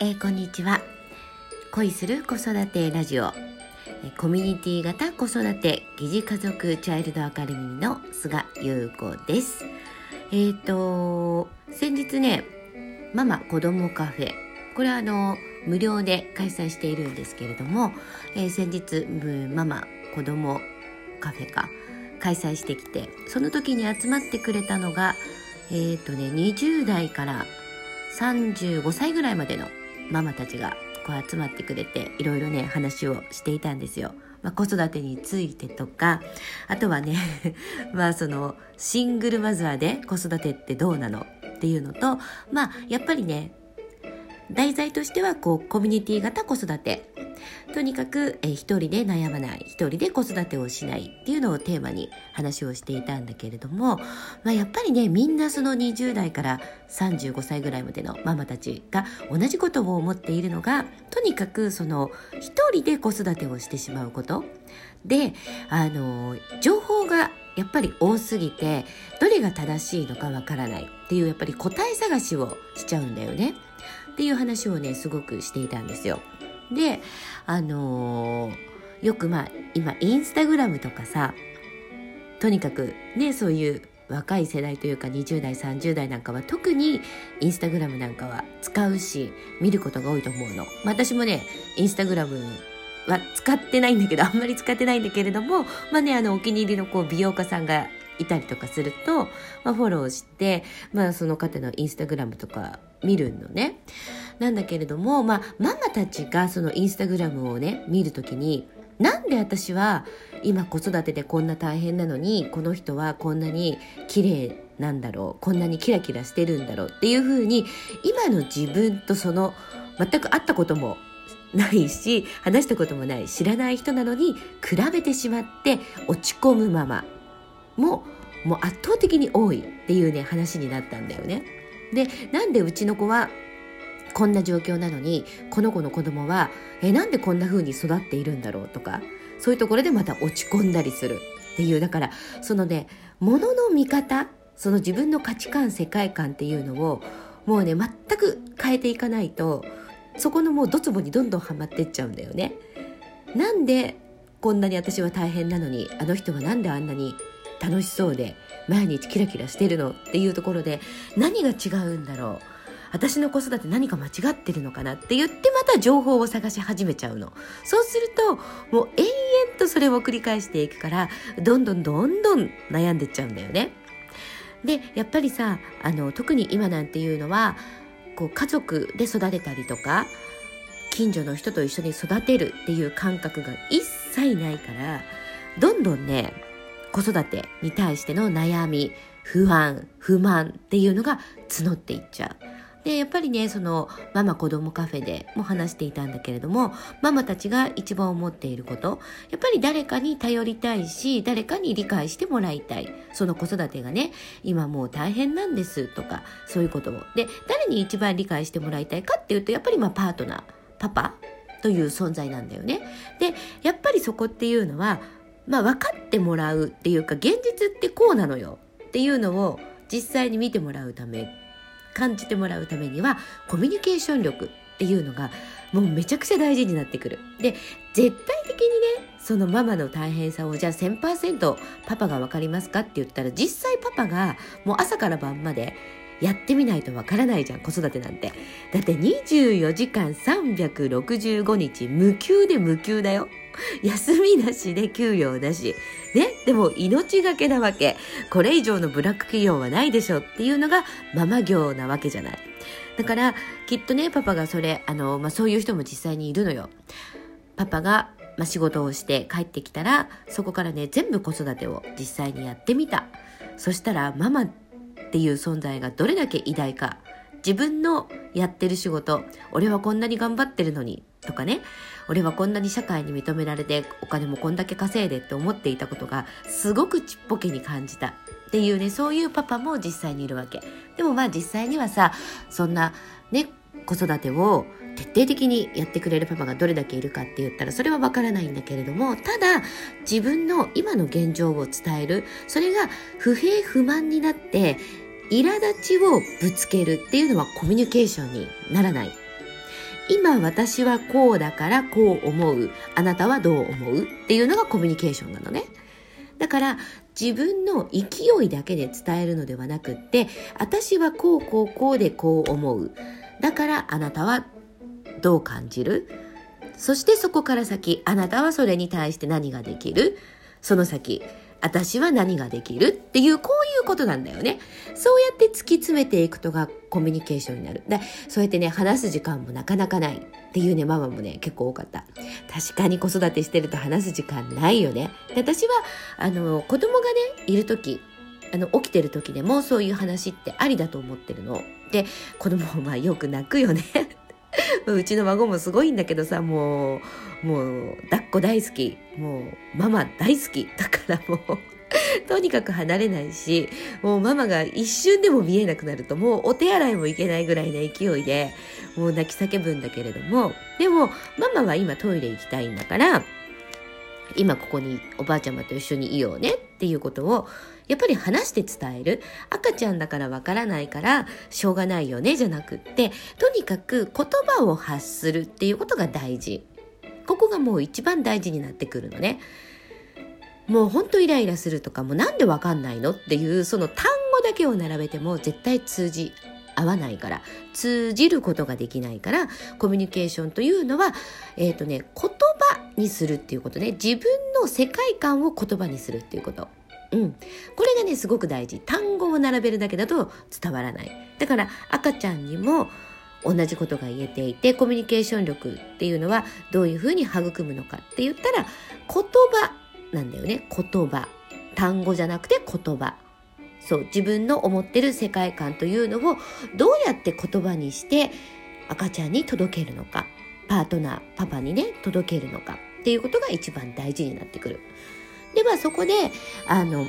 えー、こんにちは。恋する子育てラジオ。コミュニティ型子育て疑似家族チャイルドアカデミーの菅優子です。えっ、ー、と先日ねママ子供カフェ。これはあの無料で開催しているんですけれども、えー、先日ママ子供カフェか開催してきてその時に集まってくれたのがえっ、ー、とね20代から35歳ぐらいまでのママたちがこう集まってくれていろいろね話をしていたんですよ。まあ、子育てについてとかあとはね まあそのシングルマザーで子育てってどうなのっていうのとまあやっぱりね題材としてはこうコミュニティ型子育て。とにかく、えー、一人で悩まない一人で子育てをしないっていうのをテーマに話をしていたんだけれども、まあ、やっぱりねみんなその20代から35歳ぐらいまでのママたちが同じことを思っているのがとにかくその一人で子育てをしてしまうこと。であの情報がやっぱり多すぎてどれが正しいのかわからないっていうやっぱり答え探しをしちゃうんだよね。っていう話をねすごくしていたんですよ。であのー、よくまあ今インスタグラムとかさとにかくねそういう若い世代というか20代30代なんかは特にインスタグラムなんかは使うし見ることが多いと思うの。私もねインスタグラムは使ってないんだけど あんまり使ってないんだけれどもまあねあのお気に入りのこう美容家さんがいたりとかすると、まあ、フォローして、まあ、その方のインスタグラムとか見るのね。なんだけれども、まあ、ママたちがそのインスタグラムをね、見るときに、なんで私は今子育てでこんな大変なのに、この人はこんなに綺麗なんだろう、こんなにキラキラしてるんだろうっていうふうに、今の自分とその、全く会ったこともないし、話したこともない、知らない人なのに、比べてしまって落ち込むママも、もう圧倒的に多いっていうね、話になったんだよね。で、なんでうちの子はこんな状況なのにこの子の子供はえなんでこんな風に育っているんだろうとかそういうところでまた落ち込んだりするっていうだからそのねものの見方その自分の価値観世界観っていうのをもうね全く変えていかないとそこのもうドツボにどんどんはまってっちゃうんだよね。なんでこんなに私は大変なのにあの人はなんであんなに楽しそうで毎日キラキラしてるのっていうところで何が違うんだろう私の子育て何か間違ってるのかなって言ってまた情報を探し始めちゃうの。そうすると、もう延々とそれを繰り返していくから、どんどんどんどん悩んでっちゃうんだよね。で、やっぱりさ、あの、特に今なんていうのは、こう家族で育てたりとか、近所の人と一緒に育てるっていう感覚が一切ないから、どんどんね、子育てに対しての悩み、不安、不満っていうのが募っていっちゃう。でやっぱりねそのママ子供カフェでも話していたんだけれどもママたちが一番思っていることやっぱり誰かに頼りたいし誰かに理解してもらいたい。その子育てがね今もう大変なんですとかそういうことを。で誰に一番理解してもらいたいかっていうとやっぱりまあパートナーパパという存在なんだよね。でやっぱりそこっていうのはまあ分かってもらうっていうか現実ってこうなのよっていうのを実際に見てもらうため感じてもらうためにはコミュニケーション力っていうのがもうめちゃくちゃ大事になってくる。で絶対的にねそのママの大変さをじゃあ1000%パパが分かりますかって言ったら実際パパがもう朝から晩までやってみないとわからないじゃん子育てなんてだって24時間365日無給で無給だよ休みなしで給与だし。ね。でも命がけなわけ。これ以上のブラック企業はないでしょっていうのがママ業なわけじゃない。だから、きっとね、パパがそれ、あの、まあ、そういう人も実際にいるのよ。パパが、まあ、仕事をして帰ってきたら、そこからね、全部子育てを実際にやってみた。そしたら、ママっていう存在がどれだけ偉大か。自分のやってる仕事、俺はこんなに頑張ってるのに、とかね、俺はこんなに社会に認められてお金もこんだけ稼いでって思っていたことがすごくちっぽけに感じた。っていうねそういうパパも実際にいるわけ。でもまあ実際にはさそんなね子育てを徹底的にやってくれるパパがどれだけいるかって言ったらそれはわからないんだけれどもただ自分の今の現状を伝える。それが不平不満になって苛立ちをぶつけるっていうのはコミュニケーションにならない。今私はこうだからこう思う。あなたはどう思うっていうのがコミュニケーションなのね。だから自分の勢いだけで伝えるのではなくって、私はこうこうこうでこう思う。だからあなたはどう感じる？そしてそこから先、あなたはそれに対して何ができる？その先、私は何ができるっていう、こういうことなんだよね。そうやって突き詰めていくとがコミュニケーションになる。で、そうやってね、話す時間もなかなかないっていうね、ママもね、結構多かった。確かに子育てしてると話す時間ないよね。で私は、あの、子供がね、いる時あの、起きてる時でもそういう話ってありだと思ってるの。で、子供はよく泣くよね。うちの孫もすごいんだけどさ、もう、もう、抱っこ大好き。もう、ママ大好き。だからもう、とにかく離れないし、もうママが一瞬でも見えなくなると、もうお手洗いも行けないぐらいの勢いで、もう泣き叫ぶんだけれども、でも、ママは今トイレ行きたいんだから、今ここにおばあちゃまと一緒にいようねっていうことをやっぱり話して伝える。赤ちゃんだからわからないからしょうがないよねじゃなくってとにかく言葉を発するっていうことが大事。ここがもう一番大事になってくるのね。もうほんとイライラするとかもうなんでわかんないの？っていうその単語だけを並べても絶対通じ合わないから。通じることができないからコミュニケーションというのはえっ、ー、とね言葉にするっていうことね。自分の世界観を言葉にするっていうこと。うん、これがねすごく大事。単語を並べるだけだと伝わらない。だから赤ちゃんにも同じことが言えていてコミュニケーション力っていうのはどういうふうに育むのかって言ったら言葉なんだよね。言葉。単語じゃなくて言葉。そう自分の思ってる世界観というのをどうやって言葉にして赤ちゃんに届けるのかパートナーパパにね届けるのかっていうことが一番大事になってくる。ではそこであの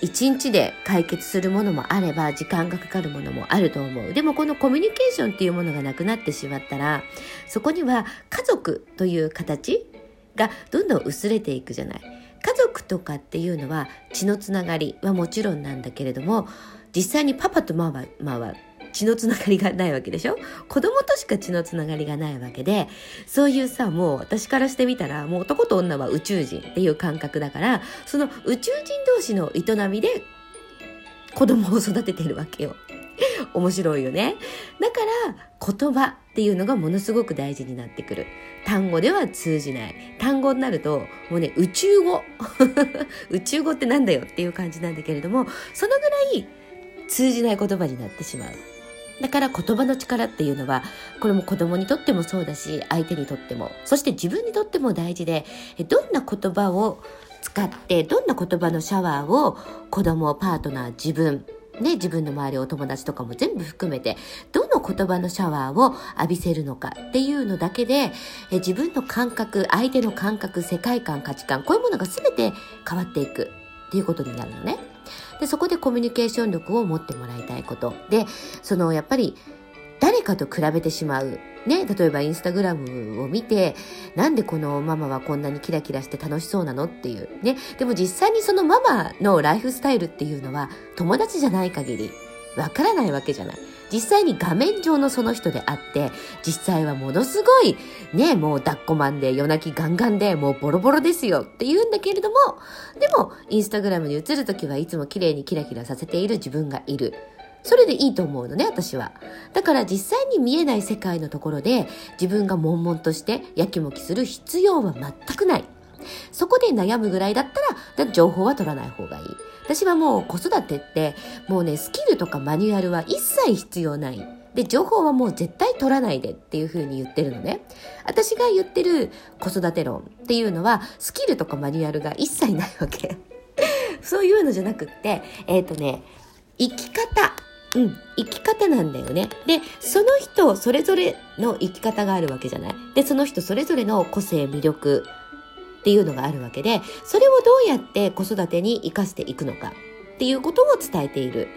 一日で解決するものもあれば時間がかかるものもあると思う。でもこのコミュニケーションっていうものがなくなってしまったらそこには家族という形がどんどん薄れていくじゃない。家族とかっていうのは血のつながりはもちろんなんだけれども実際にパパとママは血のつながりがないわけでしょ？子供としか血のつながりがないわけでそういうさもう私からしてみたらもう男と女は宇宙人っていう感覚だからその宇宙人同士の営みで子供を育ててるわけよ。面白いよね。だから言葉っていうのがものすごく大事になってくる。単語では通じない。単語になるともうね宇宙語。宇宙語ってなんだよっていう感じなんだけれどもそのぐらい通じない言葉になってしまう。だから言葉の力っていうのはこれも子供にとってもそうだし相手にとってもそして自分にとっても大事でどんな言葉を使ってどんな言葉のシャワーを子供パートナー自分ね、自分の周りお友達とかも全部含めてどの言葉のシャワーを浴びせるのかっていうのだけでえ自分の感覚相手の感覚世界観価値観こういうものが全て変わっていくっていうことになるのね。でそこでコミュニケーション力を持ってもらいたいことでそのやっぱり誰かと比べてしまう。ね、例えばインスタグラムを見て、なんでこのママはこんなにキラキラして楽しそうなのっていう。ね。でも実際にそのママのライフスタイルっていうのは友達じゃない限りわからないわけじゃない。実際に画面上のその人であって、実際はものすごい、ね、もう抱っこマンで夜泣きガンガンでもうボロボロですよって言うんだけれども、でも、インスタグラムに映るときはいつも綺麗にキラキラさせている自分がいる。それでいいと思うのね、私は。だから実際に見えない世界のところで自分が悶々としてやきもきする必要は全くない。そこで悩むぐらいだったら、情報は取らない方がいい。私はもう子育てって、もうね、スキルとかマニュアルは一切必要ない。で、情報はもう絶対取らないでっていう風に言ってるのね。私が言ってる子育て論っていうのは、スキルとかマニュアルが一切ないわけ。そういうのじゃなくって、えっ、ー、とね、生き方。うん、生き方なんだよね。で、その人それぞれの生き方があるわけじゃない。で、その人それぞれの個性、魅力、っていうのがあるわけで、それをどうやって子育てに活かしていくのかっていうことを伝えている。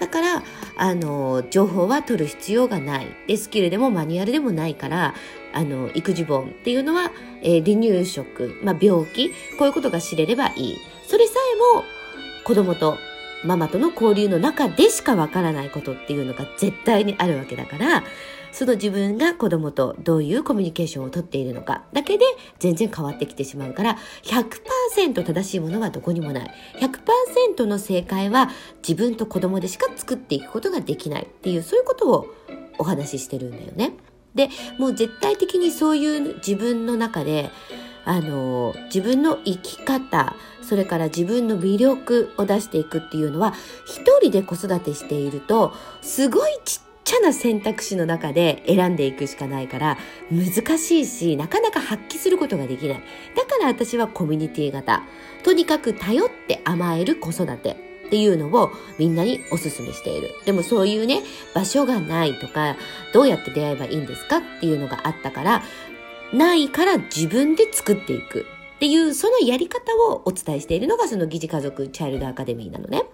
だから、あの、情報は取る必要がない。で、スキルでもマニュアルでもないから、あの、育児本っていうのは、えー、離乳食、まあ、病気、こういうことが知れればいい。それさえも子供とママとの交流の中でしかわからないことっていうのが絶対にあるわけだから、その自分が子供とどういうコミュニケーションをとっているのかだけで全然変わってきてしまうから100%正しいものはどこにもない100%の正解は自分と子供でしか作っていくことができないっていうそういうことをお話ししてるんだよね。でもう絶対的にそういう自分の中であの自分の生き方それから自分の魅力を出していくっていうのは一人で子育てしているとすごいちっちゃな選択肢の中で選んでいくしかないから難しいしなかなか発揮することができない。だから私はコミュニティ型。とにかく頼って甘える子育て。っていうのをみんなにお勧めしている。でもそういうね、場所がないとか、どうやって出会えばいいんですか？っていうのがあったから、ないから自分で作っていく。っていうそのやり方をお伝えしているのがその疑似家族チャイルドアカデミーなのね。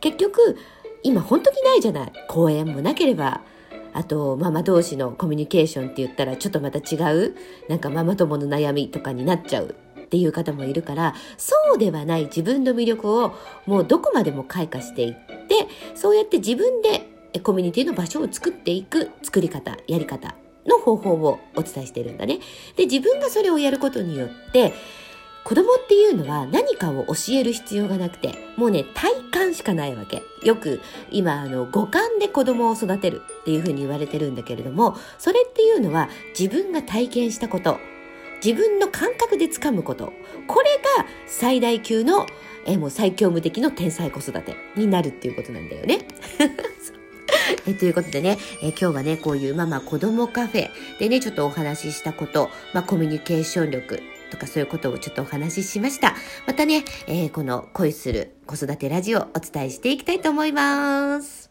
結局、今本当にないじゃない。公園もなければ、あとママ同士のコミュニケーションって言ったらちょっとまた違う、なんかママ友の悩みとかになっちゃう。っていう方もいるから。そうではない。自分の魅力をもうどこまでも開花していって。そうやって自分でコミュニティの場所を作っていく。作り方やり方の方法をお伝えしてるんだね。で自分がそれをやることによって子供っていうのは何かを教える必要がなくて、もうね、体感しかないわけ。よく今、あの、五感で子供を育てるっていうふうに言われてるんだけれども、それっていうのは自分が体験したこと、自分の感覚で掴むこと。これが最大級の、えもう最強無敵の天才子育てになるっていうことなんだよね。えということでね、え今日はね、こういうママ子供カフェでね、ちょっとお話ししたこと、まあ、コミュニケーション力とかそういうことをちょっとお話ししました。またね、えー、この恋する子育てラジオをお伝えしていきたいと思います。